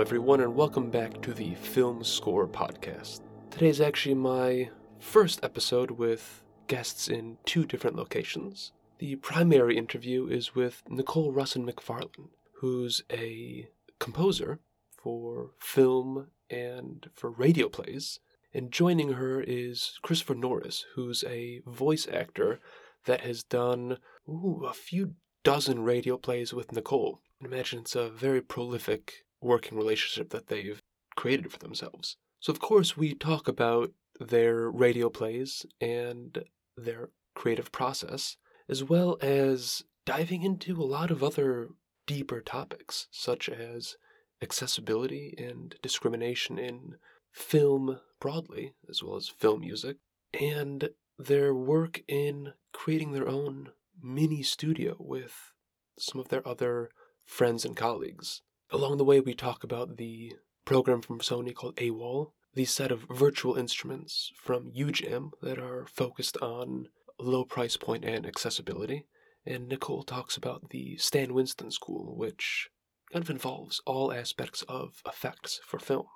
Everyone, and welcome back to the Film Scorer Podcast. Today's actually my first episode with guests in two different locations. The primary interview is with Nicole Russin McFarland, who's a composer for film and for radio plays. And joining her is Christopher Norris, who's a voice actor that has done ooh, a few dozen radio plays with Nicole. Imagine it's a very prolific working relationship that they've created for themselves. So, of course, we talk about their radio plays and their creative process, as well as diving into a lot of other deeper topics, such as accessibility and discrimination in film broadly, as well as film music, and their work in creating their own mini studio with some of their other friends and colleagues. Along the way, we talk about the program from Sony called AWAL, the set of virtual instruments from UJAM that are focused on low price point and accessibility. And Nicole talks about the Stan Winston School, which kind of involves all aspects of effects for film.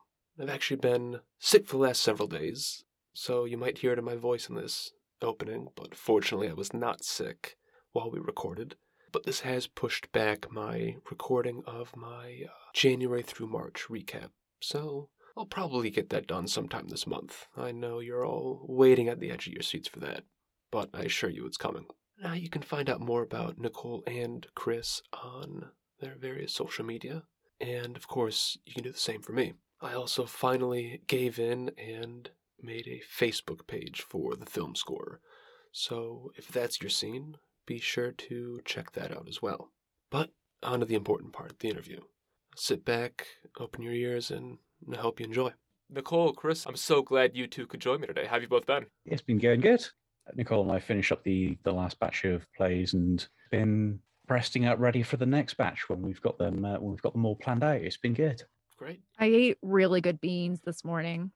I've actually been sick for the last several days, so you might hear it in my voice in this opening, but fortunately I was not sick while we recorded. But this has pushed back my recording of my uh, January through March recap, so I'll probably get that done sometime this month. I know you're all waiting at the edge of your seats for that, but I assure you it's coming. Now you can find out more about Nicole and Chris on their various social media, and of course, you can do the same for me. I also finally gave in and made a Facebook page for the film score. So if that's your scene, be sure to check that out as well. But on to the important part, the interview. Sit back, open your ears, and I hope you enjoy. Nicole, Chris, I'm so glad you two could join me today. How have you both been? It's been going good. Nicole and I finished up the the last batch of plays and been resting out ready for the next batch when we've got them uh, when we've got them all planned out. It's been good. Great. I ate really good beans this morning,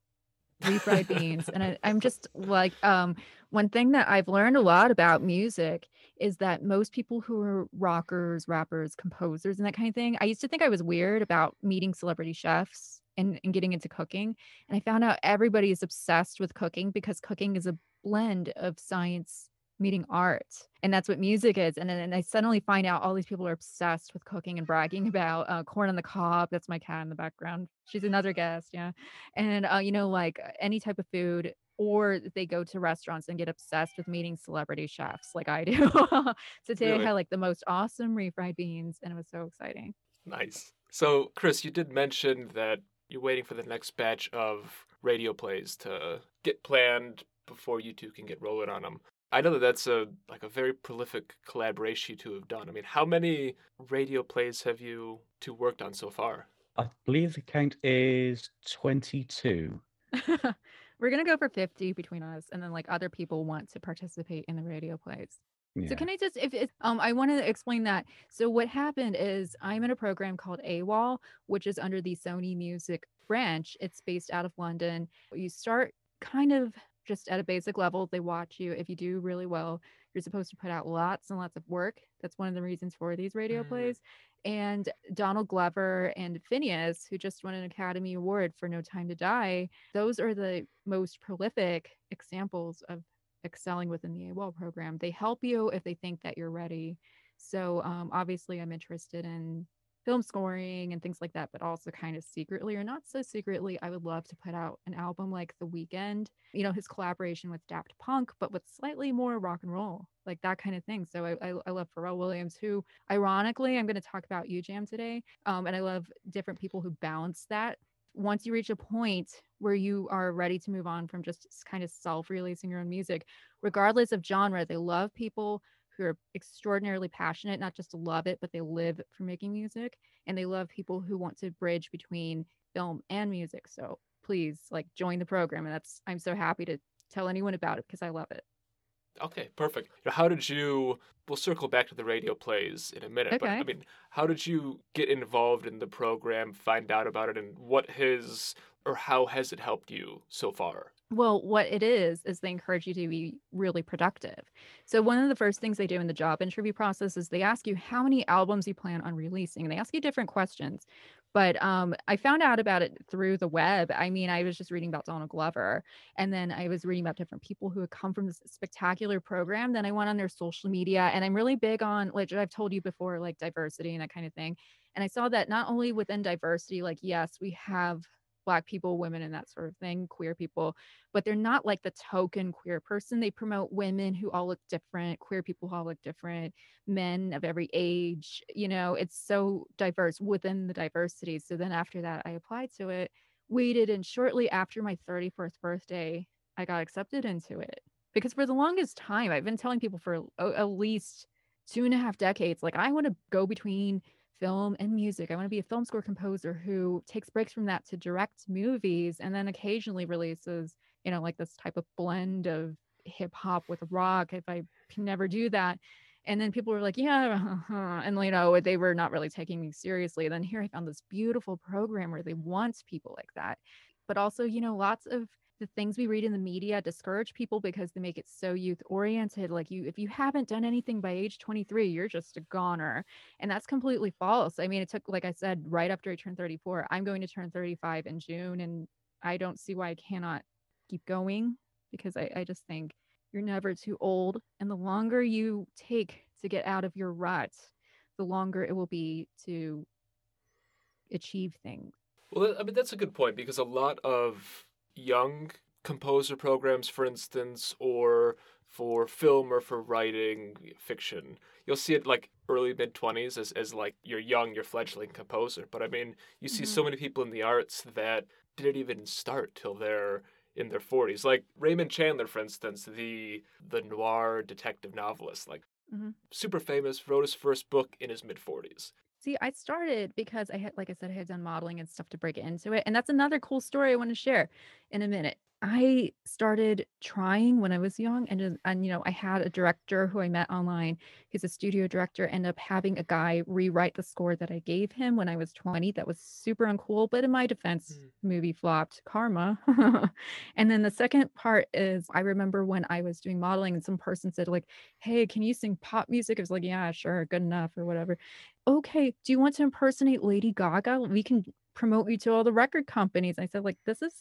refried beans, and I, I'm just like, um, one thing that I've learned a lot about music is that most people who are rockers, rappers, composers, and that kind of thing. I used to think I was weird about meeting celebrity chefs and, and getting into cooking, and I found out everybody is obsessed with cooking because cooking is a blend of science meeting art and that's what music is and then and i suddenly find out all these people are obsessed with cooking and bragging about uh, corn on the cob that's my cat in the background she's another guest yeah and uh, you know like any type of food or they go to restaurants and get obsessed with meeting celebrity chefs like i do so today Really? i had like the most awesome refried beans and it was so exciting Nice. So, Chris, you did mention that you're waiting for the next batch of radio plays to get planned before you two can get rolling on them. I know that that's a like a very prolific collaboration you two have done. I mean, how many radio plays have you two worked on so far? I believe the count is twenty two. we're gonna go for 50 between us and then like other people want to participate in the radio plays Yeah. So can I just if it's um I want to explain that. So what happened is I'm in a program called AWAL, which is under the Sony Music branch. It's based out of London. You start kind of just at a basic level. They watch you. If you do really well, you're supposed to put out lots and lots of work. That's one of the reasons for these radio Mhm. plays. And Donald Glover and Finneas, who just won an Academy Award for No Time to Die, those are the most prolific examples of excelling within the AWAL program. They help you if they think that you're ready. So um, obviously, I'm interested in film scoring and things like that, but also kind of secretly or not so secretly, I would love to put out an album like The Weeknd. You know, his collaboration with Daft Punk, but with slightly more rock and roll, like that kind of thing. So I, I, I love Pharrell Williams, who ironically, I'm going to talk about UJAM today. Um, and I love different people who balance that once you reach a point where you are ready to move on from just kind of self-releasing your own music regardless of genre they love people who are extraordinarily passionate not just to love it but they live for making music and they love people who want to bridge between film and music so please like join the program and that's i'm so happy to tell anyone about it because i love it Okay, perfect. How did you? We'll circle back to the radio plays in a minute, but I mean, how did you get involved in the program, find out about it, and what has or how has it helped you so far? Well, what it is, is they encourage you to be really productive. So, one of the first things they do in the job interview process is they ask you how many albums you plan on releasing. And they ask you different questions. But um, I found out about it through the web. I mean, I was just reading about Donald Glover, and then I was reading about different people who had come from this spectacular program. Then I went on their social media, and I'm really big on, like I've told you before, like diversity and that kind of thing. And I saw that not only within diversity, like yes, we have black people women and that sort of thing queer people but they're not like the token queer person. They promote women who all look different queer people who all look different men of every age you know it's so diverse within the diversity. So then after that i applied to it waited and shortly after my 31st birthday i got accepted into it. Because for the longest time i've been telling people for at least two and a half decades like i want to go between film and music. I want to be a film score composer who takes breaks from that to direct movies and then occasionally releases, you know, like this type of blend of hip hop with rock if I can never do that. And then people were like, yeah, and you know, they were not really taking me seriously. And then here I found this beautiful program where they want people like that. But also, you know, lots of the things we read in the media discourage people because they make it so youth oriented like you if you haven't done anything by age 23 you're just a goner and that's completely false. I mean it took like i said right after i turned 34 i'm going to turn 35 in june and i don't see why i cannot keep going because i, I just think you're never too old and the longer you take to get out of your rut the longer it will be to achieve things. Well i mean that's a good point because a lot of young composer programs, for instance, or for film or for writing fiction. You'll see it like early mid 20s as, as like you're young, you're fledgling composer. But I mean, you see mm-hmm. so many people in the arts that didn't even start till they're in their 40s. Like Raymond Chandler, for instance, the the noir detective novelist, like mm-hmm. super famous, wrote his first book in his mid 40s. See, I started because I had, like I said, I had done modeling and stuff to break into it. And that's another cool story I want to share in a minute. I started trying when I was young, and and you know, I had a director who I met online. He's a studio director. Ended up having a guy rewrite the score that I gave him when I was 20. That was super uncool, but in my defense, mm. movie flopped. Karma. and then the second part is, I remember when I was doing modeling, and some person said like, "Hey, can you sing pop music?" I was like, "Yeah, sure, good enough, or whatever." Okay, do you want to impersonate Lady Gaga? We can promote you to all the record companies. I said, like, this is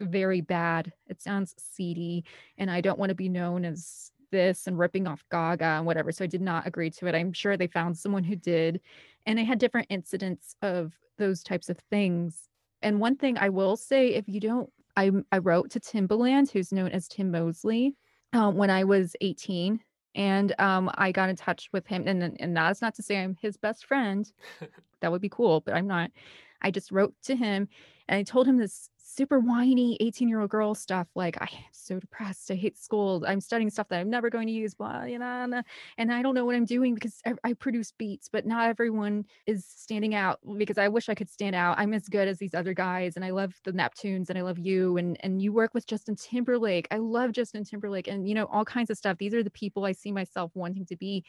very bad. It sounds seedy, and I don't want to be known as this and ripping off Gaga and whatever. So I did not agree to it. I'm sure they found someone who did. And I had different incidents of those types of things. And one thing I will say, if you don't, I, I wrote to Timbaland, who's known as Tim Mosley, um, when I was 18. And um, I got in touch with him. And, and that's not to say I'm his best friend. that would be cool, but I'm not. I just wrote to him and I told him this super whiny 18 year old girl stuff like i'm so depressed. I hate school. I'm studying stuff that i'm never going to use blah you know and uh, i don't know what i'm doing because I, I, produce beats but not everyone is standing out because i wish i could stand out. I'm as good as these other guys and i love the neptunes and i love you and and you work with justin timberlake. I love justin timberlake and you know all kinds of stuff. These are the people i see myself wanting to be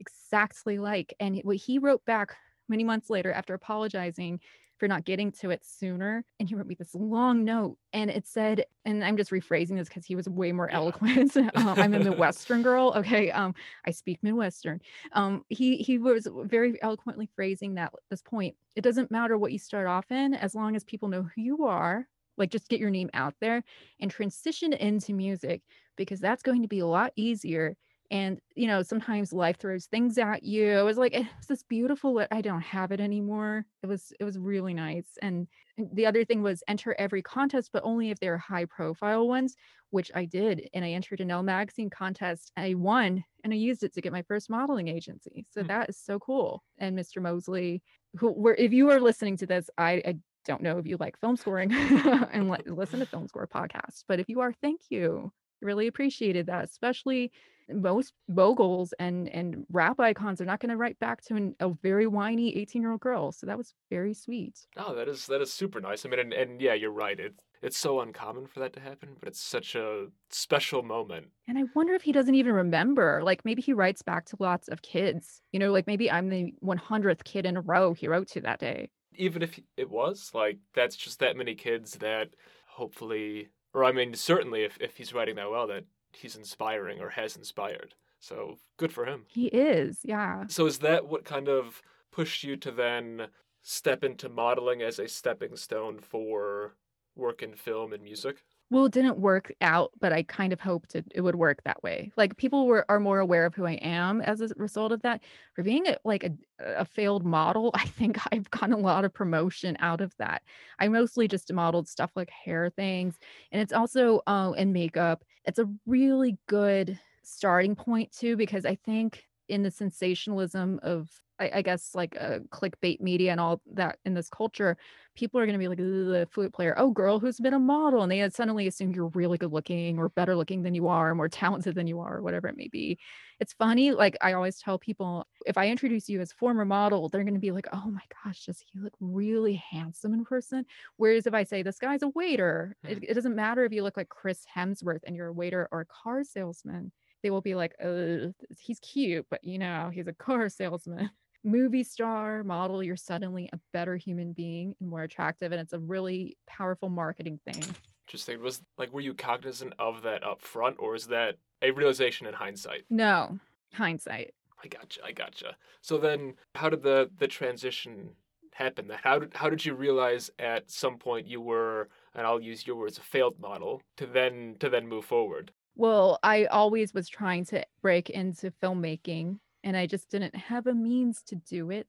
exactly like and what he wrote back many months later after apologizing for not getting to it sooner. And he wrote me this long note and it said, and I'm just rephrasing this because he was way more eloquent. um, I'm a Midwestern girl. Okay. Um, I speak Midwestern. Um, he he was very eloquently phrasing that this point. It doesn't matter what you start off in, as long as people know who you are, like just get your name out there and transition into music because that's going to be a lot easier and you know sometimes life throws things at you it was like it's this beautiful i don't have it anymore it was it was really nice and the other thing was enter every contest but only if they're high profile ones which i did and i entered an Elle magazine contest i won and i used it to get my first modeling agency so mm-hmm. that is so cool and mr mosley who were if you are listening to this i, I don't know if you like film scoring and listen to film score podcasts but if you are thank you really appreciated that especially most moguls and and rap icons are not going to write back to an, a very whiny 18 year old girl so that was very sweet. Oh that is that is super nice. I mean and, and yeah you're right it it's so uncommon for that to happen but it's such a special moment. And i wonder if he doesn't even remember like maybe he writes back to lots of kids you know like maybe i'm the 100th kid in a row he wrote to that day. Even if it was like that's just that many kids that hopefully or i mean certainly if, if he's writing that well that he's inspiring or has inspired. So good for him. He is, yeah. So is that what kind of pushed you to then step into modeling as a stepping stone for work in film and music? well it didn't work out but i kind of hoped it, it would work that way like people were are more aware of who i am as a result of that for being a, like a, a failed model i think i've gotten a lot of promotion out of that i mostly just modeled stuff like hair things and it's also uh, in makeup it's a really good starting point too because i think in the sensationalism of I, I guess like a clickbait media and all that in this culture, people are going to be like the flute player, oh girl who's been a model, and they suddenly assume you're really good looking or better looking than you are, or more talented than you are, or whatever it may be. It's funny. Like I always tell people, if I introduce you as former model, they're going to be like, oh my gosh, does he look really handsome in person? Whereas if I say this guy's a waiter, it, hmm. it doesn't matter if you look like Chris Hemsworth and you're a waiter or a car salesman they will be like, oh, he's cute, but you know, he's a car salesman movie star model, you're suddenly a better human being and more attractive. And it's a really powerful marketing thing. Interesting. Was like, were you cognizant of that up front, or is that a realization in hindsight? No, hindsight. I gotcha. I gotcha. So then, how did the the transition happen? That how did how did you realize at some point you were, and I'll use your words, a failed model, to then to then move forward? Well, I always was trying to break into filmmaking and I just didn't have a means to do it.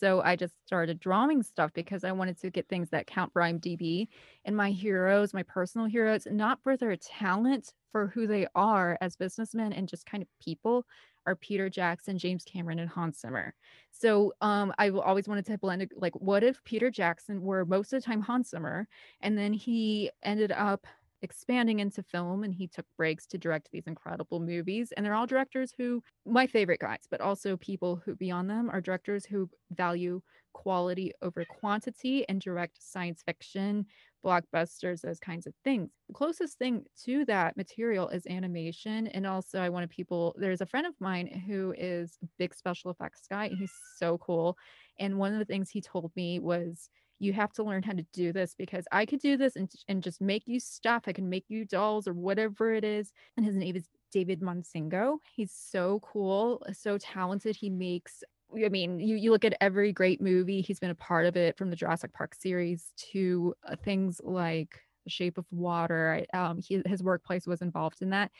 So I just started drawing stuff because I wanted to get things that count for IMDb and my heroes, my personal heroes, not for their talent, for who they are as businessmen and just kind of people, are Peter Jackson, James Cameron, and Hans Zimmer. So um, I always wanted to blend. Like, what if Peter Jackson were most of the time Hans Zimmer, and then he ended up expanding into film and he took breaks to direct these incredible movies and they're all directors who my favorite guys but also people who beyond them are directors who value quality over quantity and direct science fiction blockbusters those kinds of things. The closest thing to that material is animation and also i wanted people there's a friend of mine who is a big special effects guy and he's so cool and one of the things he told me was you have to learn how to do this because I could do this and, and just make you stuff. I can make you dolls or whatever it is. And his name is David Monzingo. He's so cool, so talented. He makes I mean, you, you look at every great movie, he's been a part of it from the Jurassic Park series to uh, things like The Shape of Water. Um, he, his workplace was involved in that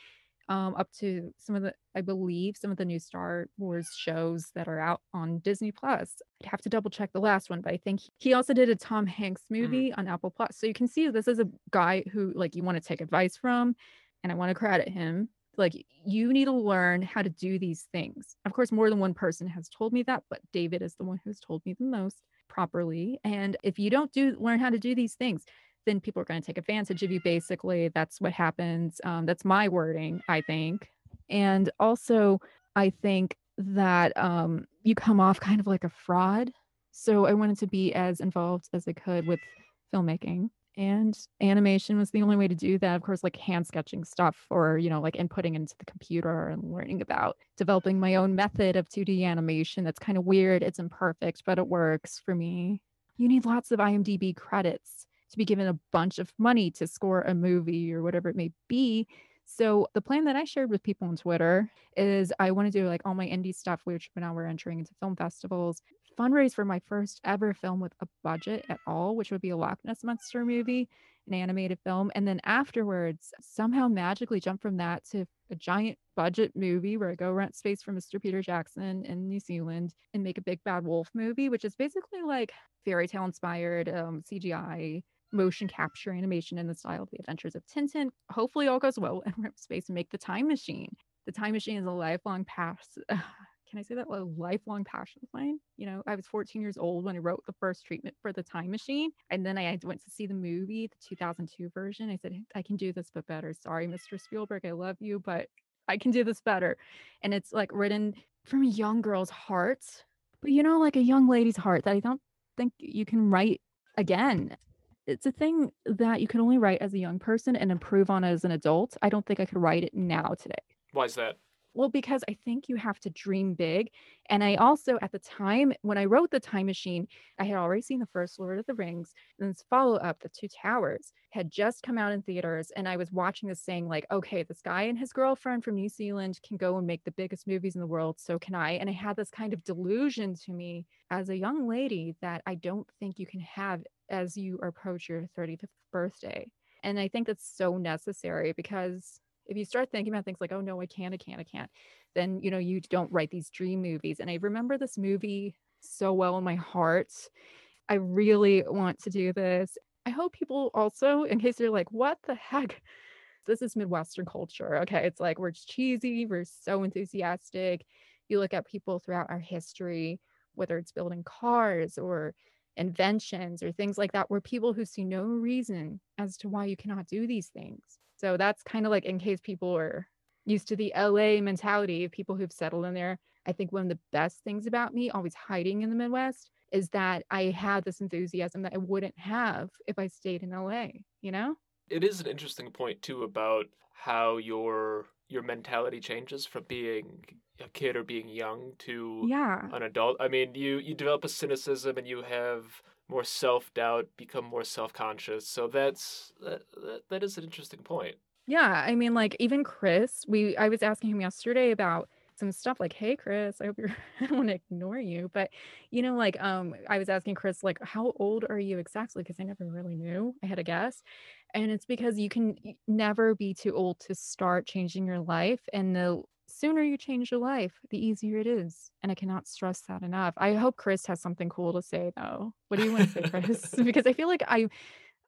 um, up to some of the, I believe, some of the new Star Wars shows that are out on Disney Plus. I'd have to double check the last one, but I think he also did a Tom Hanks mm. movie mm. on Apple Plus. So you can see this is a guy who like you want to take advice from, and I want to credit him. Like you need to learn how to do these things. Of course, more than one person has told me that, but David is the one who's told me the most properly. And if you don't do learn how to do these things, then people are going to take advantage of you basically. That's what happens um, that's my wording i think. And also i think that um, you come off kind of like a fraud. So i wanted to be as involved as i could with filmmaking and animation was the only way to do that. Of course like hand sketching stuff or you know like inputting into the computer and learning about developing my own method of 2d animation that's kind of weird it's imperfect but it works for me. You need lots of imdb credits to be given a bunch of money to score a movie or whatever it may be. So the plan that I shared with people on Twitter is I want to do like all my indie stuff, which now we're entering into film festivals, fundraise for my first ever film with a budget at all, which would be a Loch Ness Monster movie, an animated film. And then afterwards, somehow magically jump from that to a giant budget movie where I go rent space for Mr. Peter Jackson in New Zealand and make a big bad wolf movie, which is basically like fairy tale inspired um, CGI motion capture animation in the style of the adventures of Tintin. Hopefully, all goes well and rip space and make the time machine. The time machine is a lifelong pass. can I say that? A lifelong passion of mine. You know, I was 14 years old when I wrote the first treatment for the time machine. And then I went to see the movie, the 2002 version. I said, I can do this, but better. Sorry, Mr. Spielberg, I love you, but I can do this better. And it's like written from a young girl's heart, but you know, like a young lady's heart that I don't think you can write again it's a thing that you can only write as a young person and improve on as an adult. I don't think I could write it now today. Why is that? Well, because I think you have to dream big. And I also, at the time when I wrote The Time Machine, I had already seen the first Lord of the Rings. And this follow up, The Two Towers, had just come out in theaters. And I was watching this saying, like, okay, this guy and his girlfriend from New Zealand can go and make the biggest movies in the world. So can I. And I had this kind of delusion to me as a young lady that I don't think you can have as you approach your 35th birthday. And I think that's so necessary because if you start thinking about things like, oh no, I can't, I can't, I can't, then you know, you don't write these dream movies. And I remember this movie so well in my heart. I really want to do this. I hope people also, in case they're like, what the heck? This is Midwestern culture. Okay. It's like we're cheesy, we're so enthusiastic. You look at people throughout our history, whether it's building cars or inventions or things like that, where people who see no reason as to why you cannot do these things. So that's kind of like in case people are used to the LA mentality of people who've settled in there. I think one of the best things about me always hiding in the Midwest is that I had this enthusiasm that I wouldn't have if I stayed in LA, you know? It is an interesting point too about how your your mentality changes from being a kid or being young to yeah. an adult. I mean, you you develop a cynicism and you have more self doubt, become more self conscious. So that's that, that, that is an interesting point. Yeah, I mean, like even Chris, we I was asking him yesterday about some stuff like, "Hey, Chris, I hope you're I don't want to ignore you, but you know, like um, I was asking Chris like, how old are you exactly? Because I never really knew. I had a guess, and it's because you can never be too old to start changing your life, and the sooner you change your life, the easier it is. And I cannot stress that enough. I hope Chris has something cool to say though. What do you want to say, Chris? because I feel like I,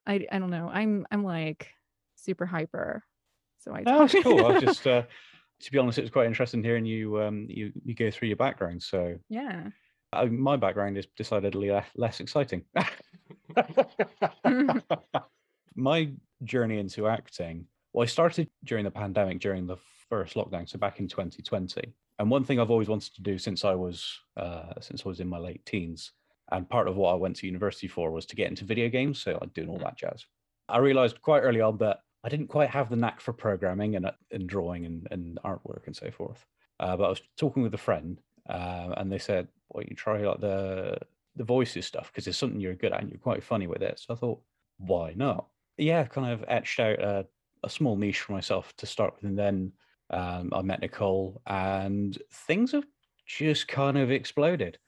I, I don't know. I'm, I'm like super hyper. So I. Oh, that's cool. I just, uh, to be honest, it was quite interesting hearing you, um, you, you go through your background. So yeah. I, my background is decidedly less exciting. my journey into acting. Well, I started during the pandemic, during the first lockdown, so back in 2020. And one thing I've always wanted to do since I was uh, since I was in my late teens, and part of what I went to university for was to get into video games, so like doing all that jazz. I realized quite early on that I didn't quite have the knack for programming and, uh, and drawing and, and artwork and so forth. Uh, but I was talking with a friend, uh, and they said, "Well, you try like the the voices stuff because it's something you're good at and you're quite funny with it." So I thought, why not? Yeah, kind of etched out a, a small niche for myself to start with, and then um, I met Nicole, and things have just kind of exploded.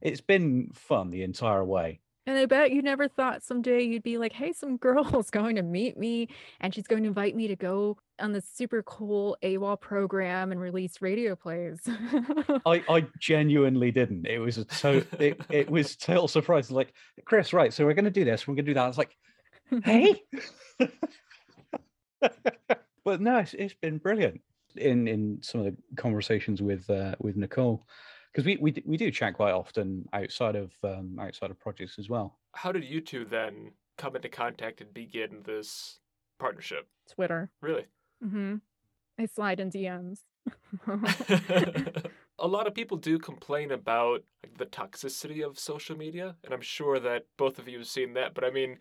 It's been fun the entire way. And I bet you never thought someday you'd be like, hey, some girl's going to meet me and she's going to invite me to go on this super cool AWAL program and release radio plays. I, I genuinely didn't. It was a to- it, it was total surprise. Like, Chris, right, so we're gonna do this, we're gonna do that. I was like, hey. but no, it's, it's been brilliant in in some of the conversations with uh, with Nicole because we, we we do chat quite often outside of um, outside of projects as well. How did you two then come into contact and begin this partnership? Twitter. Really? Mm-hmm. I slide in DMs. a lot of people do complain about like, the toxicity of social media, and I'm sure that both of you have seen that. But I mean,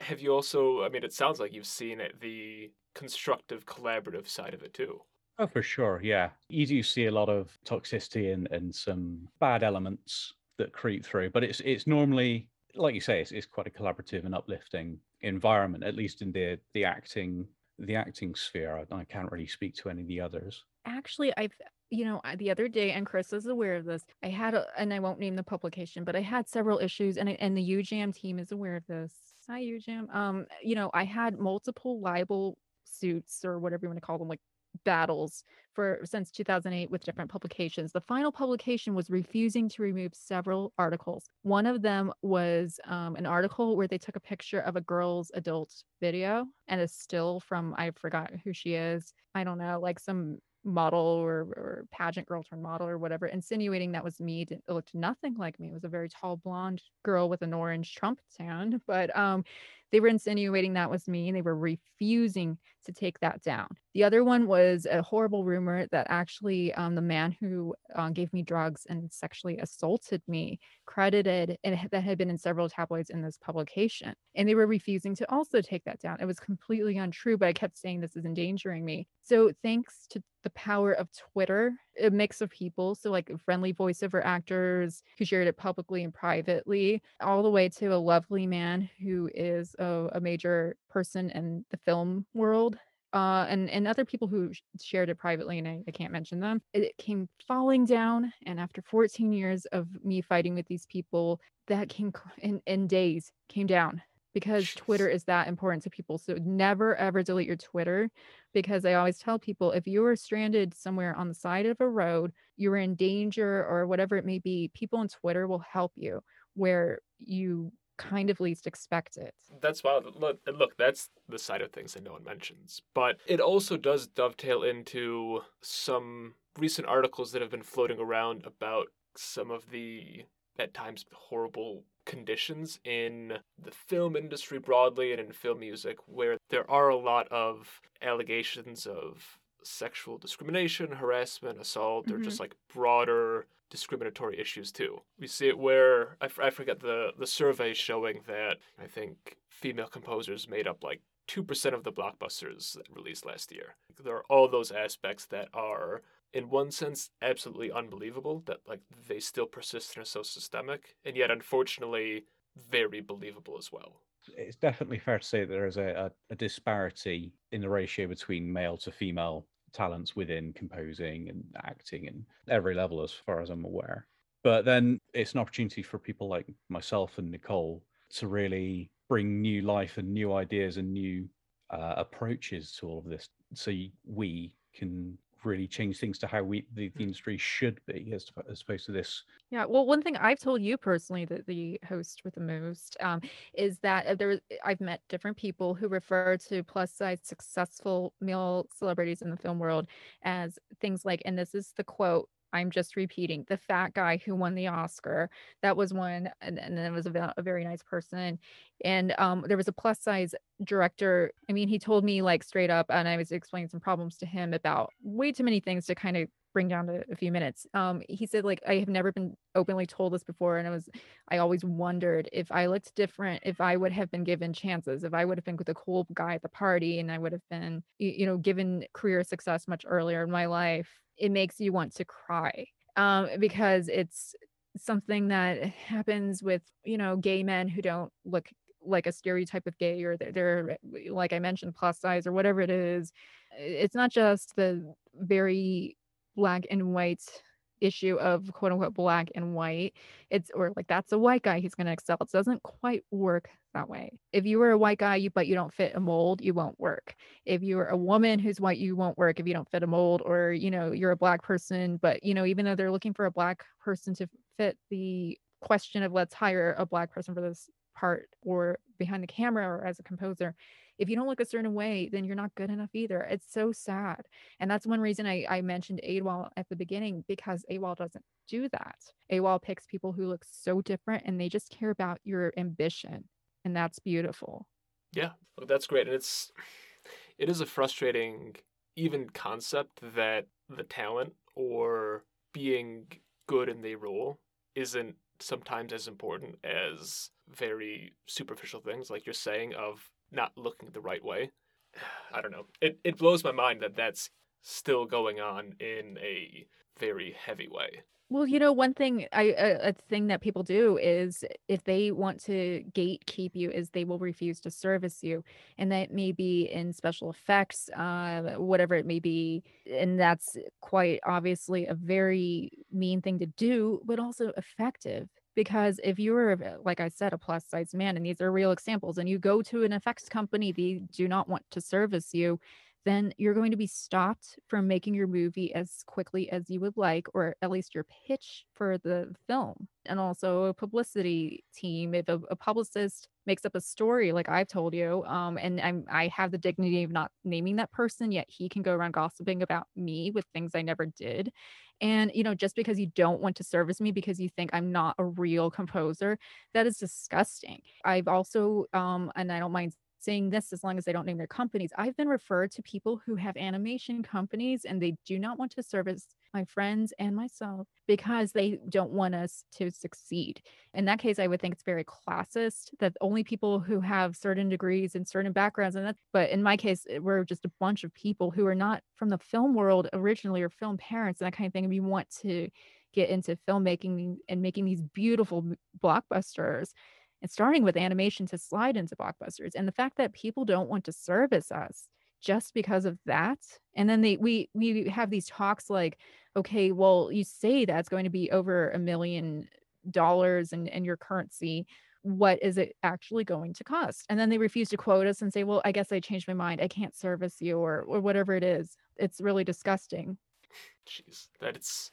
have you also? I mean, it sounds like you've seen it, the constructive, collaborative side of it too. Oh, for sure. Yeah. You do see a lot of toxicity and, and some bad elements that creep through, but it's it's normally, like you say, it's, it's quite a collaborative and uplifting environment, at least in the the acting the acting sphere. I, I can't really speak to any of the others. Actually, I've you know the other day and chris is aware of this i had a, and i won't name the publication but i had several issues and and the ujam team is aware of this hi ujam um you know i had multiple libel suits or whatever you want to call them, like battles for since 2008 with different publications. The final publication was refusing to remove several articles. One of them was um, an article where they took a picture of a girl's adult video and a still from I forgot who she is. I don't know, like some model or, or pageant girl turned model or whatever, insinuating that was me. It looked nothing like me. It was a very tall blonde girl with an orange Trump tan. But um, They were insinuating that was me and they were refusing to take that down. The other one was a horrible rumor that actually um, the man who uh, gave me drugs and sexually assaulted me credited and that had been in several tabloids in this publication. And they were refusing to also take that down. It was completely untrue, but I kept saying this is endangering me. So thanks to the power of Twitter, a mix of people, so like friendly voiceover actors who shared it publicly and privately, all the way to a lovely man who is a, a major person in the film world uh, and and other people who shared it privately, and I, I can't mention them. It came falling down, and after 14 years of me fighting with these people, that came in in days came down because Jeez. Twitter is that important to people. So never ever delete your Twitter because I always tell people if you are stranded somewhere on the side of a road, you're in danger or whatever it may be, people on Twitter will help you where you kind of least expect it. That's wild. Look, look, that's the side of things that no one mentions. But it also does dovetail into some recent articles that have been floating around about some of the at times horrible conditions in the film industry broadly and in film music where there are a lot of allegations of sexual discrimination, harassment, assault, mm-hmm. or just like broader discriminatory issues too. We see it where I, I forget the the survey showing that I think female composers made up like two percent of the blockbusters that released last year. There are all those aspects that are in one sense absolutely unbelievable that like they still persist and are so systemic and yet unfortunately very believable as well it's definitely fair to say there is a, a, a, disparity in the ratio between male to female talents within composing and acting and every level as far as i'm aware. But then it's an opportunity for people like myself and nicole to really bring new life and new ideas and new uh, approaches to all of this so we can really change things to how we the, the mm. industry should be as, as opposed to this yeah well one thing i've told you personally that the host with the most um, is that uh, there i've met different people who refer to plus size successful male celebrities in the film world as things like and this is the quote I'm just repeating the fat guy who won the Oscar. That was one, and, and then it was a, a, very nice person. And um, there was a plus size director. I mean, he told me like straight up, and I was explaining some problems to him about way too many things to kind of bring down to a few minutes. Um, he said like I have never been openly told this before, and I was I always wondered if I looked different, if I would have been given chances, if I would have been with the cool guy at the party, and I would have been you know given career success much earlier in my life it makes you want to cry um, because it's something that happens with you know gay men who don't look like a stereotype of gay or they're, they're like i mentioned plus size or whatever it is it's not just the very black and white issue of quote unquote black and white it's or like that's a white guy he's going to excel. It doesn't quite work that way. If you were a white guy you but you don't fit a mold you won't work. If you're a woman who's white you won't work if you don't fit a mold or you know you're a black person but you know even though they're looking for a black person to fit the question of let's hire a black person for this part or behind the camera or as a composer if you don't look a certain way, then you're not good enough either. It's so sad. And that's one reason I, I mentioned AWAL at the beginning because AWAL doesn't do that. AWAL picks people who look so different and they just care about your ambition. And that's beautiful. Yeah, that's great. And it's, it is a frustrating, even concept that the talent or being good in the role isn't sometimes as important as very superficial things like you're saying of not looking the right way. I don't know. It it blows my mind that that's still going on in a very heavy way. Well, you know, one thing I a, a, thing that people do is if they want to gatekeep you, is they will refuse to service you, and that may be in special effects, uh, whatever it may be, and that's quite obviously a very mean thing to do, but also effective because if you're uh, like i said a plus size man and these are real examples and you go to an effects company they do not want to service you then you're going to be stopped from making your movie as quickly as you would like, or at least your pitch for the film. And also a publicity team. If a, a publicist makes up a story, like I've told you, um, and I'm, I have the dignity of not naming that person, yet he can go around gossiping about me with things I never did. And, you know, just because you don't want to service me because you think I'm not a real composer, that is disgusting. I've also, um, and I don't mind saying this as long as they don't name their companies. I've been referred to people who have animation companies and they do not want to service my friends and myself because they don't want us to succeed. In that case, I would think it's very classist that only people who have certain degrees and certain backgrounds and that but in my case, eh, we're just a bunch of people who are not from the film world originally or film parents and that kind of thing. And we want to get into filmmaking and making these beautiful blockbusters and starting with animation to slide into blockbusters and the fact that people don't want to service us just because of that and then they we we have these talks like okay well you say that's going to be over a million dollars and and your currency. What is it actually going to cost? And then they refuse to quote us and say well i guess i changed my mind. I can't service you or or whatever it is. It's really disgusting. Jeez that it's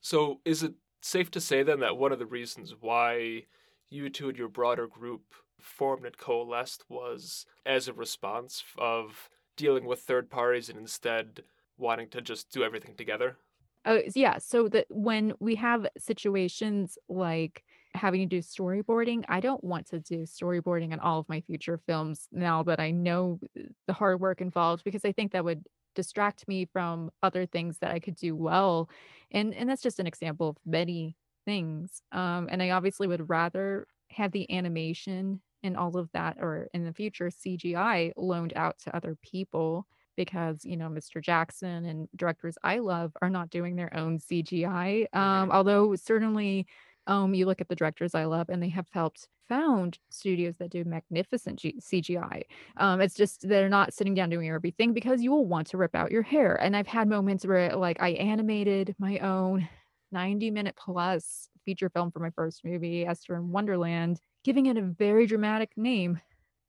so is it safe to say then that one of the reasons why you two and your broader group formed and coalesced was as a response of dealing with third parties and instead wanting to just do everything together? Oh, yeah. So that when we have situations like having to do storyboarding, I don't want to do storyboarding in all of my future films now that I know the hard work involved because I think that would distract me from other things that I could do well. And and that's just an example of many things. Um, and I obviously would rather have the animation and all of that, or in the future, CGI loaned out to other people because, you know, Mr. Jackson and directors I love are not doing their own CGI. Um, although, certainly, um, you look at the directors I love and they have helped found studios that do magnificent G- CGI. Um, it's just they're not sitting down doing everything because you will want to rip out your hair. And I've had moments where like I animated my own 90 minute plus feature film for my first movie, Esther in Wonderland, giving it a very dramatic name.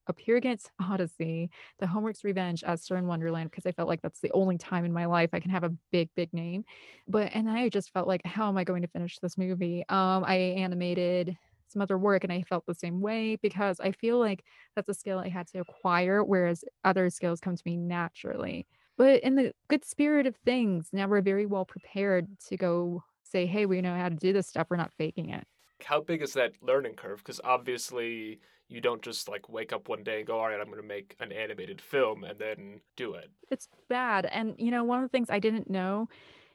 A Peer Gynt Odyssey, The Homework's Revenge, Esther in Wonderland, because I felt like that's the only time in my life I can have a big, big name. But and I just felt like, how am I going to finish this movie? Um, I animated some other work and I felt the same way because I feel like that's a skill I had to acquire, whereas other skills come to me naturally. But in the good spirit of things, now we're very well prepared to go say, hey, we know how to do this stuff. We're not faking it. How big is that learning curve? Because obviously, you don't just like wake up one day and go, all right, I'm going to make an animated film and then do it. It's bad. And, you know, one of the things I didn't know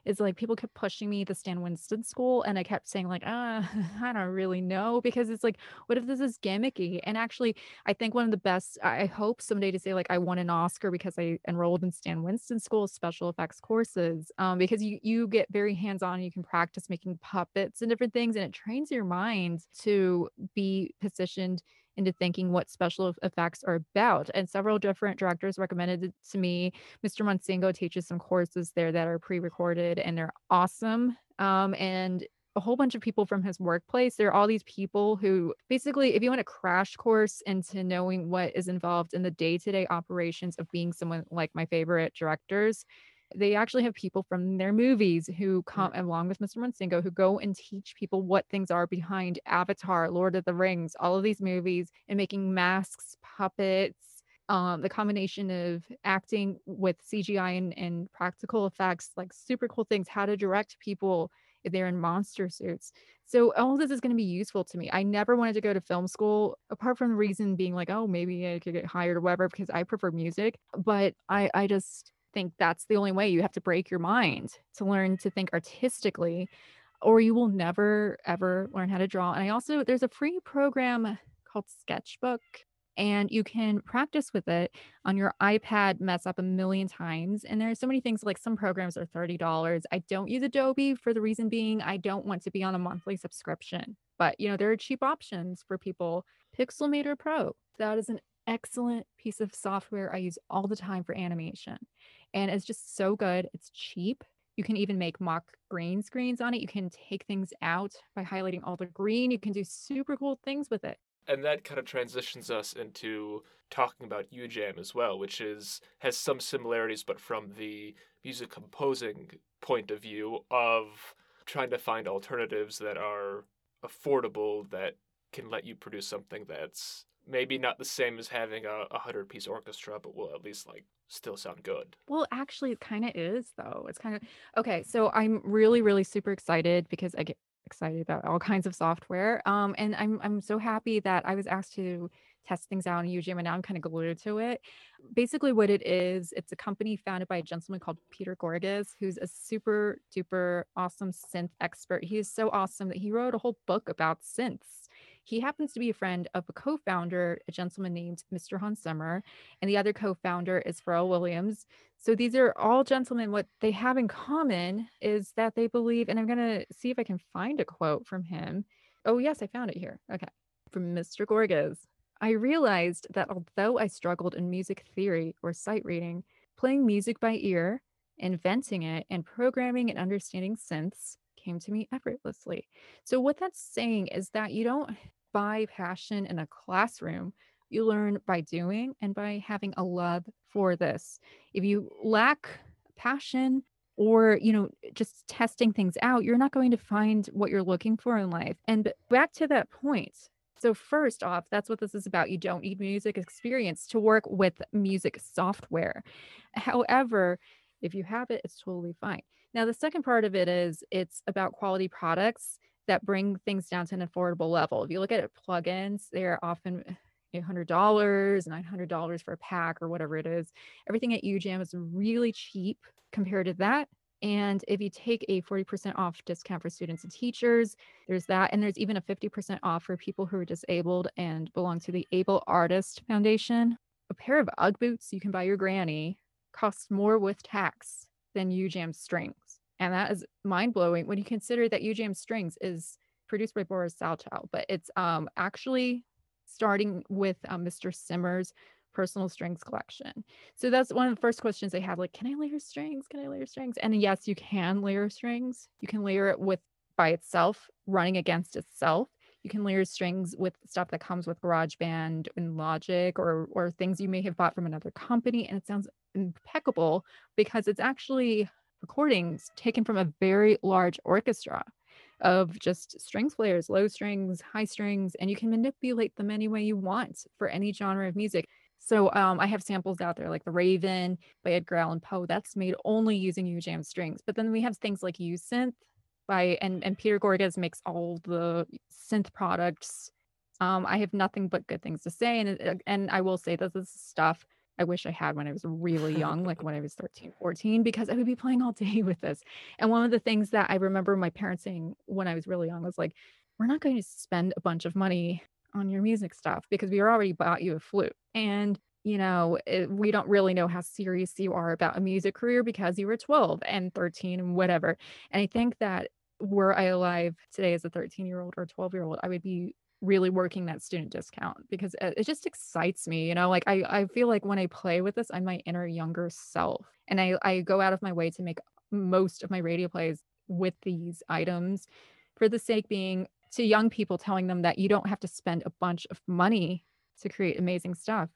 is like people kept pushing me to Stan Winston school and I kept saying like, uh, I don't really know because it's like, what if this is gimmicky? And actually, I think one of the best, I hope someday to say like I won an Oscar because I enrolled in Stan Winston school special effects courses um, because you you get very hands on. You can practice making puppets and different things, and it trains your mind to be positioned into thinking what special effects are about. And several different directors recommended it to me. Mr. Monzingo teaches some courses there that are pre-recorded and they're awesome. Um, and a whole bunch of people from his workplace. There are all these people who basically, if you want a crash course into knowing what is involved in the day to day operations of being someone like my favorite directors, they actually have people from their movies who come mm. along with Mr. Monzingo who go and teach people what things are behind Avatar, Lord of the Rings, all of these movies and making masks, puppets, um, the combination of acting with CGI and, and practical effects, like super cool things, how to direct people if they're in monster suits. So all this is going to be useful to me. I never wanted to go to film school, apart from the reason being like, oh, maybe I could get hired or whatever, because I prefer music. But I, I just think that's the only way you have to break your mind to learn to think artistically or you will never ever learn how to draw. And i also there's a free program called sketchbook and you can practice with it on your ipad mess up a million times and there's so many things like some programs are $30 i don't use adobe for the reason being i don't want to be on a monthly subscription but you know there are cheap options for people. Pixelmator pro that is an excellent piece of software i use all the time for animation and it's just so good. It's cheap. You can even make mock green screens on it. You can take things out by highlighting all the green. You can do super cool things with it. And that kind of transitions us into talking about UJAM as well, which is has some similarities, but from the music composing point of view of trying to find alternatives that are affordable that can let you produce something that's maybe not the same as having a, a hundred piece orchestra, but will at least like still sound good. Well, actually, it kind of is though. It's kind of okay. So I'm really, really super excited because I get excited about all kinds of software. Um, and I'm I'm so happy that I was asked to test things out in UJAM and now I'm kind of glued to it. Basically, what it is, it's a company founded by a gentleman called Peter Gorges, who's a super duper awesome synth expert. He is so awesome that he wrote a whole book about synths he happens to be a friend of a co founder, a gentleman named Mr. Hans Zimmer, and the other co founder is Pharrell Williams. So these are all gentlemen. What they have in common is that they believe, and I'm going to see if I can find a quote from him. Oh, yes, I found it here. Okay. From Mr. Gorges. I realized that although I struggled in music theory or sight reading, playing music by ear, inventing it, and programming and understanding synths came to me effortlessly. So, what that's saying is that you don't by passion in a classroom. You learn by doing and by having a love for this. If you lack passion or, you know, just testing things out, you're not going to find what you're looking for in life. And back to that point. So, first off, that's what this is about. You don't need music experience to work with music software. However, if you have it, it's totally fine. Now, the second part of it is it's about quality products that bring things down to an affordable level. If you look at plugins, they're often $800, $900 for a pack or whatever it is. Everything at UJAM is really cheap compared to that. And if you take a 40% off discount for students and teachers, there's that. And there's even a 50% off for people who are disabled and belong to the Able Artist Foundation. A pair of Ugg boots you can buy your granny costs more with tax than UJAM strings. And that is mind blowing when you consider that UJAM Strings is produced by Boris Salchow, but it's um, actually starting with um, Mr. Zimmer's personal strings collection. So that's one of the first questions they have like, can I layer strings? Can I layer strings? And yes, you can layer strings. You can layer it with by itself, running against itself. You can layer strings with stuff that comes with GarageBand and Logic or or things you may have bought from another company. And it sounds impeccable because it's actually recordings taken from a very large orchestra of just strings players, low strings, high strings, and you can manipulate them any way you want for any genre of music. So um, I have samples out there like The Raven by Edgar Allan Poe. That's made only using UJAM strings. But then we have things like USynth by and, and Peter Gorges makes all the synth products. Um, I have nothing but good things to say, and and I will say that this stuff I wish I had when I was really young, like when I was 13, 14, because I would be playing all day with this. And one of the things that I remember my parents saying when I was really young was like, we're not going to spend a bunch of money on your music stuff because we already bought you a flute. And you know, it, we don't really know how serious you are about a music career because you were 12 and 13 and whatever. And I think that were I alive today as a 13 year old or 12 year old, I would be really working that student discount because it, just excites me you know like I, I feel like when i play with this i'm my inner younger self and I, I go out of my way to make most of my radio plays with these items for the sake being to young people telling them that you don't have to spend a bunch of money to create amazing stuff.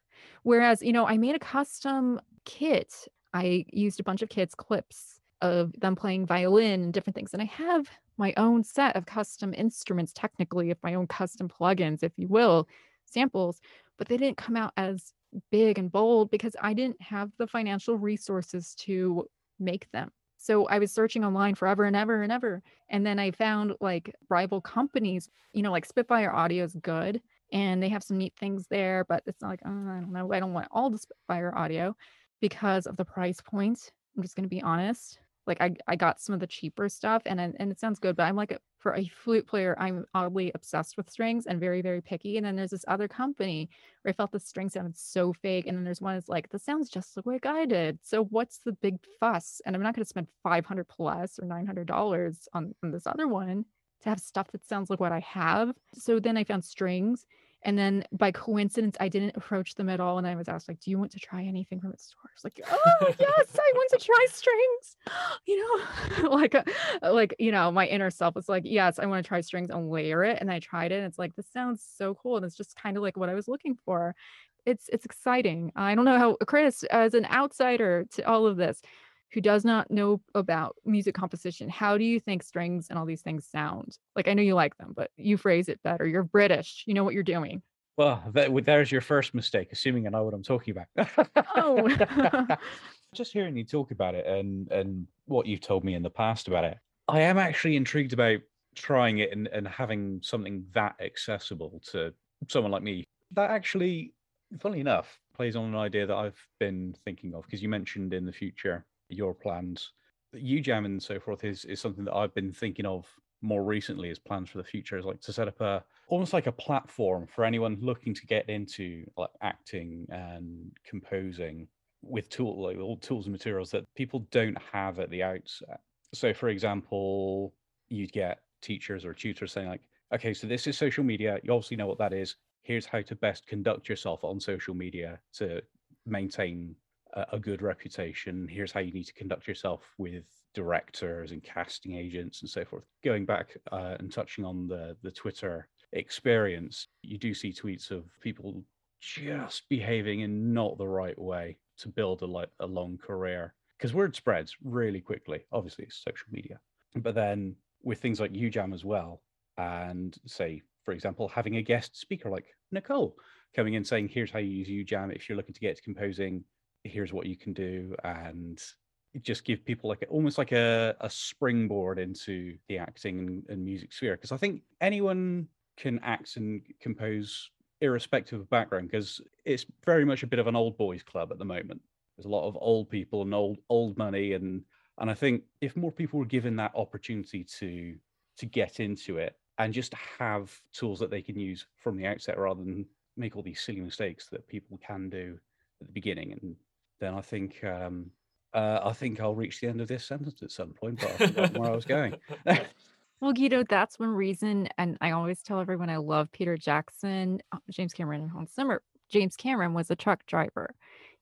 Whereas you know i made a custom kit. I used a bunch of kids clips of them playing violin and different things and i have my own set of custom instruments, technically, of my own custom plugins, if you will, samples, but they didn't come out as big and bold because I didn't have the financial resources to make them. So I was searching online forever and ever and ever. And then I found like rival companies, you know, like Spitfire Audio is good and they have some neat things there, but it's not like, oh, I don't know, I don't want all the Spitfire Audio because of the price point. I'm just going to be honest like I, I got some of the cheaper stuff and and it sounds good but i'm like for a flute player i'm oddly obsessed with strings and very very picky and then there's this other company where i felt the string sounded so fake and then there's one that's like this sounds just like i did so what's the big fuss? And i'm not going to spend 500 plus or 900 dollars on, on this other one to have stuff that sounds like what i have. So then i found strings And then by coincidence, I didn't approach them at all. And I was asked, like, do you want to try anything from its stores? Like, oh yes, I want to try strings. You know, like uh, like, you know, my inner self was like, yes, I want to try strings and layer it. And I tried it. And it's like, this sounds so cool. And it's just kind of like what I was looking for. It's it's exciting. I don't know how Chris, as an outsider to all of this, who does not know about music composition, how do you think strings and all these things sound? Like, I know you like them, but you phrase it better. You're British. You know what you're doing. Well, that, there's your first mistake, assuming I know what I'm talking about. Oh. Just hearing you talk about it and and what you've told me in the past about it, I am actually intrigued about trying it and, and having something that accessible to someone like me. That actually, funnily enough, plays on an idea that I've been thinking of because you mentioned in the future your plans. UJAM and so forth is is something that I've been thinking of more recently as plans for the future is like to set up a almost like a platform for anyone looking to get into like acting and composing with tool like all tools and materials that people don't have at the outset. So for example, you'd get teachers or tutors saying like, okay, so this is social media. You obviously know what that is. Here's how to best conduct yourself on social media to maintain a, good reputation. Here's how you need to conduct yourself with directors and casting agents and so forth. Going back uh, and touching on the the Twitter experience, you do see tweets of people just behaving in not the right way to build a like a long career because word spreads really quickly. Obviously, it's social media, but then with things like UJAM as well, and say, for example, having a guest speaker like Nicole coming in saying, "Here's how you use UJAM if you're looking to get to composing here's what you can do and just give people like almost like a, a springboard into the acting and, and music sphere because i think anyone can act and compose irrespective of background because it's very much a bit of an old boys club at the moment. There's a lot of old people and old old money and and i think if more people were given that opportunity to to get into it and just have tools that they can use from the outset rather than make all these silly mistakes that people can do at the beginning and then I think um, uh, I think I'll reach the end of this sentence at some point, but I forgot where I was going. Well, Guido, that's one reason, and I always tell everyone I love Peter Jackson, uh, James Cameron, and Hans Zimmer. James Cameron was a truck driver.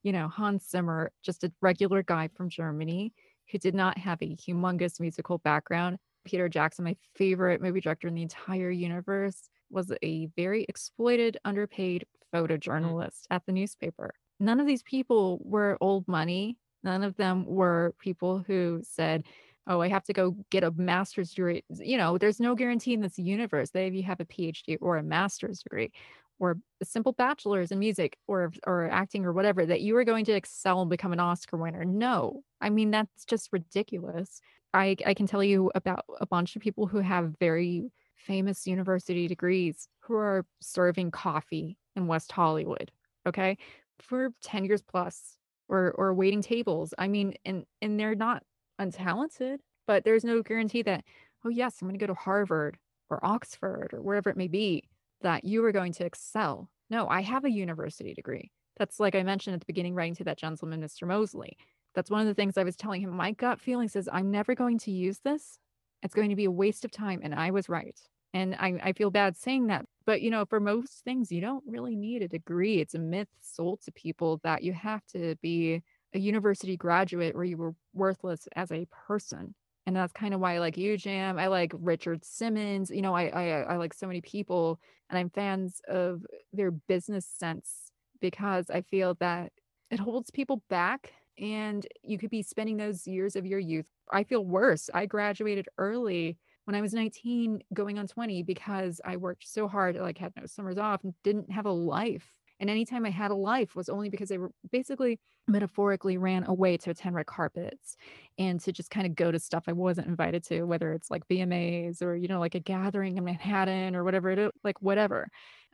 You know, Hans Zimmer, just a regular guy from Germany who did not have a humongous musical background. Peter Jackson, my favorite movie director in the entire universe, was a very exploited, underpaid mm. photojournalist at the newspaper none of these people were old money. None of them were people who said, oh, I have to go get a master's degree. You know, there's no guarantee in this universe that if you have a PhD or a master's degree or a simple bachelor's in music or or acting or whatever that you are going to excel and become an Oscar winner. No. I mean, that's just ridiculous. I, I can tell you about a bunch of people who have very famous university degrees who are serving coffee in West Hollywood. Okay for 10 years plus or or waiting tables. I mean, and and they're not untalented, but there's no guarantee that, oh yes, I'm going to go to Harvard or Oxford or wherever it may be, that you are going to excel. No, I have a university degree. That's like I mentioned at the beginning, writing to that gentleman, Mr. Mosley. That's one of the things I was telling him. My gut feeling says I'm never going to use this. It's going to be a waste of time. And I was right. And I, I feel bad saying that. But, you know, for most things, you don't really need a degree. It's a myth sold to people that you have to be a university graduate or you were worthless as a person. And that's kind of why I like you, UJAM. I like Richard Simmons. You know, I, I I like so many people, and I'm fans of their business sense because I feel that it holds people back and you could be spending those years of your youth. I feel worse. I graduated early when I was 19 going on 20 because I worked so hard, like had no summers off and didn't have a life. And anytime I had a life was only because I basically metaphorically ran away to attend red carpets and to just kind of go to stuff I wasn't invited to, whether it's like BMAs or, you know, like a gathering in Manhattan or whatever it like whatever.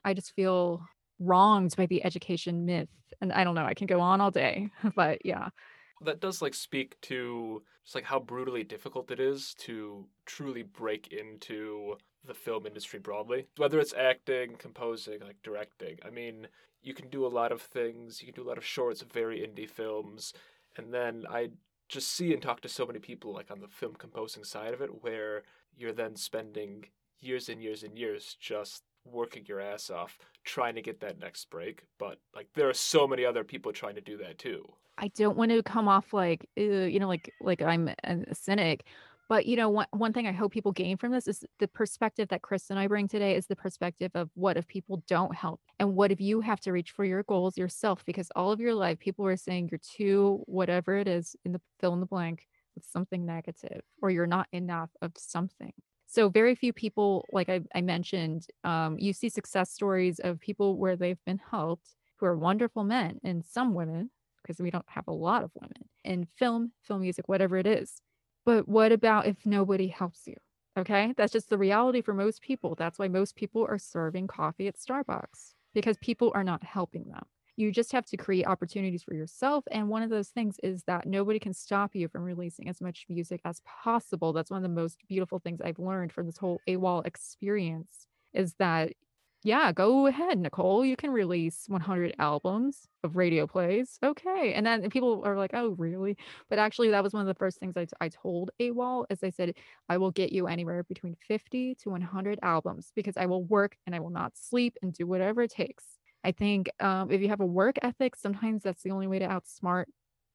I just feel wronged by the education myth. And I don't know, I can go on all day, but yeah that does like speak to just like how brutally difficult it is to truly break into the film industry broadly whether it's acting composing like directing i mean you can do a lot of things you can do a lot of shorts very indie films and then i just see and talk to so many people like on the film composing side of it where you're then spending years and years and years just working your ass off trying to get that next break, but like there are so many other people trying to do that too. I don't want to come off like you know like like I'm a cynic, but you know one one thing I hope people gain from this is the perspective that Chris and I bring today is the perspective of what if people don't help? And what if you have to reach for your goals yourself? Because all of your life people are saying you're too whatever it is in the fill in the blank with something negative or you're not enough of something. So very few people like i, I mentioned um, you see success stories of people where they've been helped who are wonderful men and some women because we don't have a lot of women in film film music whatever it is but what about if nobody helps you okay that's just the reality for most people that's why most people are serving coffee at starbucks because people are not helping them you just have to create opportunities for yourself. And one of those things is that nobody can stop you from releasing as much music as possible. That's one of the most beautiful things I've learned from this whole AWAL experience is that, yeah, go ahead, Nicole. You can release 100 albums of radio plays. Okay. And then people are like, oh, really? But actually, that was one of the first things I, I told AWAL is I said, I will get you anywhere between 50 to 100 albums because I will work and I will not sleep and do whatever it takes I think um, if you have a work ethic, sometimes that's the only way to outsmart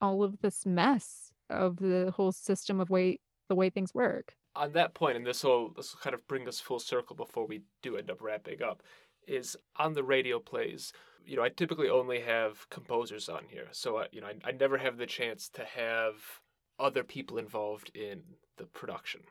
all of this mess of the whole system of way the way things work. On that point, and this will this will kind of bring us full circle before we do end up wrapping up, is on the radio plays. You know, I typically only have composers on here, so I, you know, I, I never have the chance to have other people involved in the production.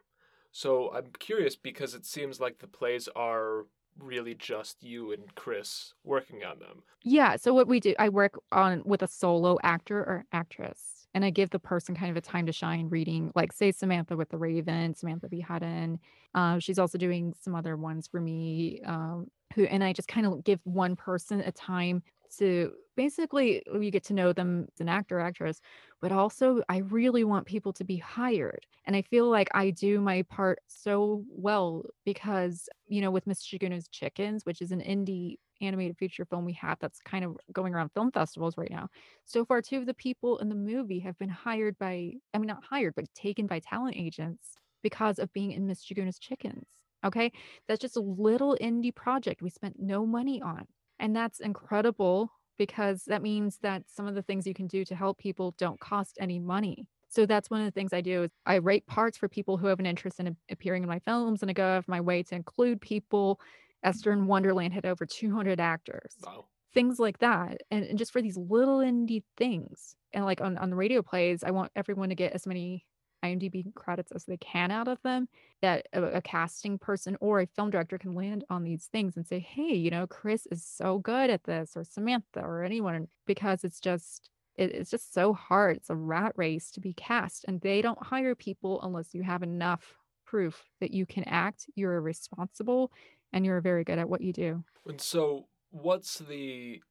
So I'm curious because it seems like the plays are really just you and Chris working on them. Yeah. So what we do, I work on with a solo actor or actress, and I give the person kind of a time to shine reading, like say Samantha with the Raven, Samantha B. Hutton. Uh, she's also doing some other ones for me. Um, who and I just kind of give one person a time to basically you get to know them as an actor actress but also i really want people to be hired and i feel like i do my part so well because you know with miss Shiguna's chickens which is an indie animated feature film we have that's kind of going around film festivals right now so far two of the people in the movie have been hired by i mean not hired but taken by talent agents because of being in miss Shiguna's chickens okay that's just a little indie project we spent no money on and that's incredible because that means that some of the things you can do to help people don't cost any money. So that's one of the things I do is I write parts for people who have an interest in appearing in my films and I go out of my way to include people. Esther in Wonderland had over 200 actors. Wow. Things like that. And, and just for these little indie things. And like on, on the radio plays, I want everyone to get as many IMDb credits as they can out of them, that a, a, casting person or a film director can land on these things and say, hey, you know, Chris is so good at this, or Samantha, or anyone, because it's just, it, it's just so hard. It's a rat race to be cast, and they don't hire people unless you have enough proof that you can act, you're responsible, and you're very good at what you do. And so, what's the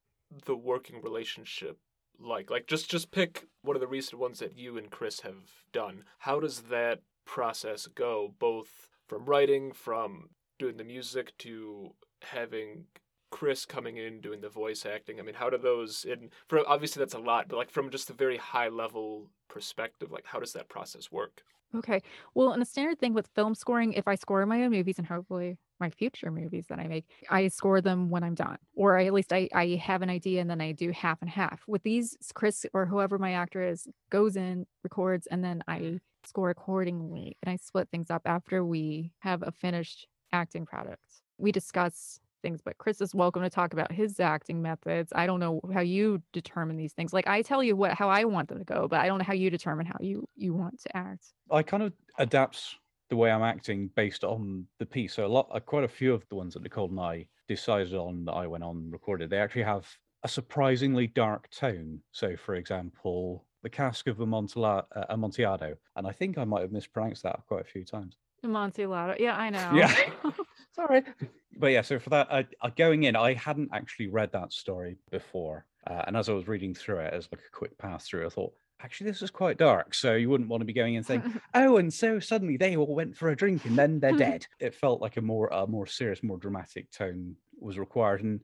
the working relationship like? Like just just pick one of the recent ones that you and Chris have done. How does that process go both from writing, from doing the music to having Chris coming in doing the voice acting? I mean, how do those in for obviously that's a lot, but like from just a very high level perspective, like how does that process work? Okay. Well, and a standard thing with film scoring, if I score my own movies and hopefully my future movies that I make, I score them when I'm done, or I, at least I, I have an idea and then I do half and half. With these, Chris or whoever my actor is goes in, records, and then I score accordingly. And I split things up after we have a finished acting product. We discuss things, but Chris is welcome to talk about his acting methods. I don't know how you determine these things. Like I tell you what how I want them to go, but I don't know how you determine how you you want to act. I kind of adapt the way I'm acting based on the piece. So a lot, uh, quite a few of the ones that Nicole and I decided on that I went on recorded, they actually have a surprisingly dark tone. So, for example, the cask of Amontilla- uh, Amontillado, and I think I might have mispronounced that quite a few times. Amontillado, yeah, I know. Yeah, sorry, but yeah. So for that, I, I, going in, I hadn't actually read that story before, uh, and as I was reading through it as like a quick pass through, I thought actually this is quite dark so you wouldn't want to be going and saying oh and so suddenly they all went for a drink and then they're dead it felt like a more a more serious more dramatic tone was required and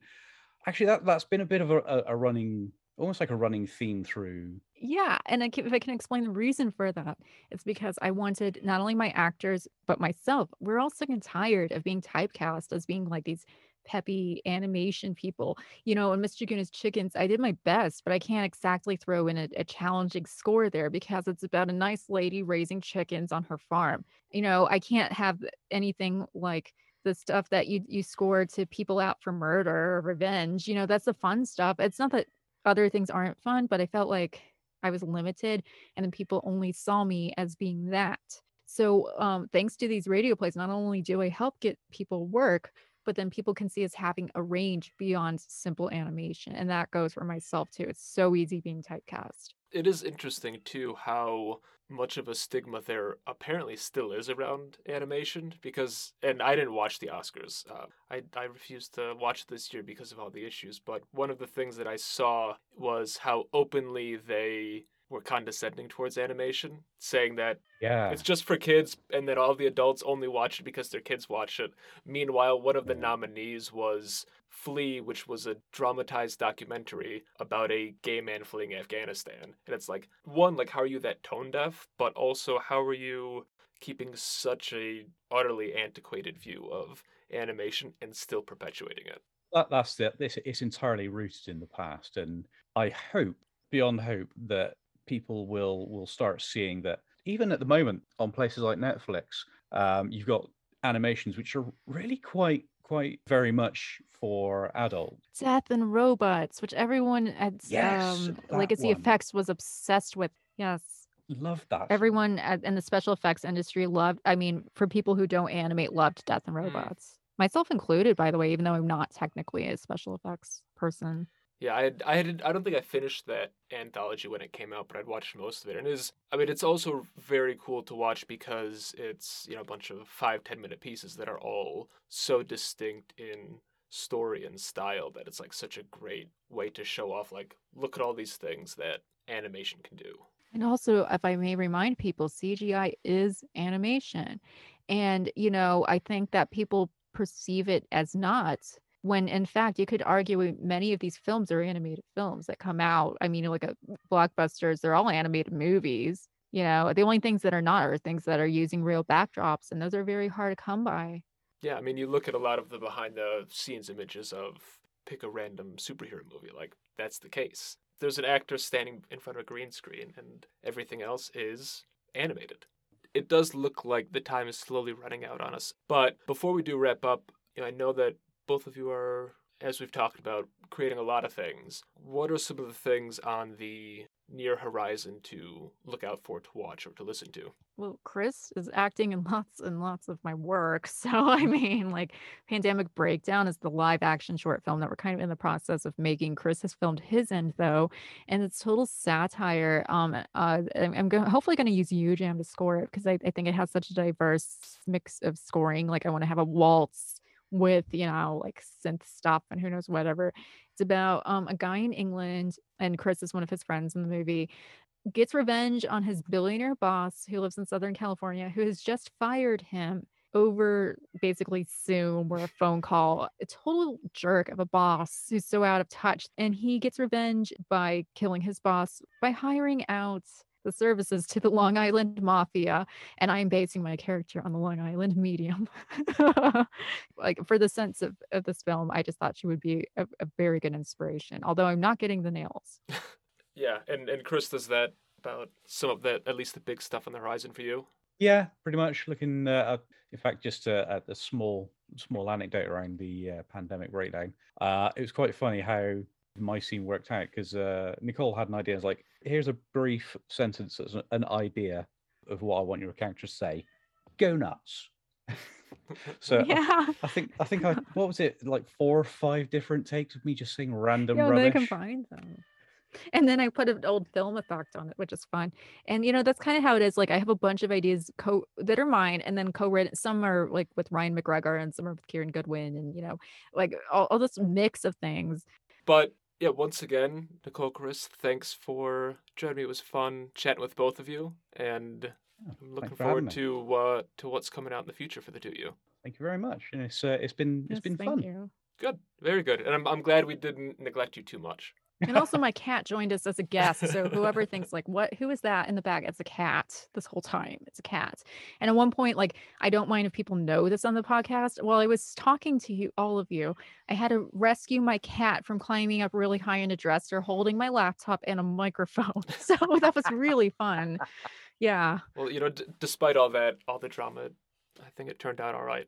actually that that's been a bit of a, a running almost like a running theme through. Yeah, and I can, if I can explain the reason for that, it's because I wanted not only my actors but myself. We're all sick and tired of being typecast as being like these peppy animation people. You know, in Mr. Goodness Chickens, I did my best, but I can't exactly throw in a, a, challenging score there because it's about a nice lady raising chickens on her farm. You know, I can't have anything like the stuff that you you score to people out for murder or revenge. You know, that's the fun stuff. It's not that other things aren't fun, but I felt like I was limited and then people only saw me as being that. So, um, thanks to these radio plays, not only do I help get people work, but then people can see us having a range beyond simple animation. And that goes for myself too. It's so easy being typecast. It is interesting too how much of a stigma there apparently still is around animation because and I didn't watch the Oscars. Uh, I I refused to watch this year because of all the issues, but one of the things that I saw was how openly they were condescending towards animation, saying that yeah, it's just for kids and that all the adults only watch it because their kids watch it. Meanwhile, one of the nominees was Flee, which was a dramatized documentary about a gay man fleeing Afghanistan. And it's like, one, like how are you that tone deaf, but also how are you keeping such a utterly antiquated view of animation and still perpetuating it? That, that's the, this it's entirely rooted in the past and I hope beyond hope that people will will start seeing that even at the moment on places like Netflix, um, you've got animations which are really quite quite very much for adults. Death and Robots, which everyone at yes, um, Legacy one. Effects was obsessed with. Yes. Love that. Everyone at, in the special effects industry loved, I mean, for people who don't animate, loved Death and hmm. Robots. Mm. Myself included, by the way, even though I'm not technically a special effects person. Yeah, I had, I had I don't think I finished that anthology when it came out, but I'd watched most of it, and it is I mean it's also very cool to watch because it's you know a bunch of five ten minute pieces that are all so distinct in story and style that it's like such a great way to show off like look at all these things that animation can do. And also, if I may remind people, CGI is animation, and you know I think that people perceive it as not when in fact you could argue many of these films are animated films that come out i mean like a blockbusters they're all animated movies you know? The only things that are not are things that are using real backdrops and those are very hard to come by. Yeah i mean you look at a lot of the behind the scenes images of pick a random superhero movie like that's the case. There's an actor standing in front of a green screen and everything else is animated. It does look like the time is slowly running out on us but before we do wrap up you know, i know that both of you are, as we've talked about, creating a lot of things. What are some of the things on the near horizon to look out for, to watch, or to listen to? Well, Chris is acting in lots and lots of my work. So, I mean, like Pandemic Breakdown is the live action short film that we're kind of in the process of making. Chris has filmed his end, though, and it's total satire. Um, uh, I'm go- hopefully going to use UJAM to score it because I, I think it has such a diverse mix of scoring. Like, I want to have a waltz with you know like synth stuff and who knows whatever. It's about um a guy in england and chris is one of his friends in the movie gets revenge on his billionaire boss who lives in southern california who has just fired him over basically zoom or a phone call a total jerk of a boss who's so out of touch and he gets revenge by killing his boss by hiring out the services to the Long Island Mafia, and I'm basing my character on the Long Island medium. like for the sense of, of this film, I just thought she would be a, a very good inspiration, although I'm not getting the nails. yeah, and, and Chris, does that about some of the, at least the big stuff on the horizon for you? Yeah, pretty much. Looking, uh, in fact, just uh, at the small small anecdote around the uh, pandemic breakdown. Uh, it was quite funny how my scene worked out because uh, Nicole had an idea. It's like, here's a brief sentence as an idea of what I want your character to say. Go nuts. so yeah. I, I, think I think I what was it like four or five different takes of me just saying random yeah, rubbish. They combined them. And then I put an old film effect on it, which is fun. And you know, that's kind of how it is. Like I have a bunch of ideas co that are mine, and then co-written. Some are like with Ryan McGregor, and some are with Kieran Goodwin, and you know, like all, all this mix of things. But yeah, once again, Nicole Chris, thanks for joining me. It was fun chatting with both of you, and I'm looking forward to uh, to what's coming out in the future for the two of you. Thank you very much. And it's uh, it's been it's yes, been thank fun. You. Good, very good, and I'm I'm glad we didn't neglect you too much. And also, my cat joined us as a guest. So whoever thinks like, what? Who is that in the back? It's a cat. This whole time, it's a cat. And at one point, like, I don't mind if people know this on the podcast. While I was talking to you, all of you, I had to rescue my cat from climbing up really high in a dresser, holding my laptop and a microphone. So that was really fun. Yeah. Well, you know, d- despite all that, all the drama, I think it turned out all right.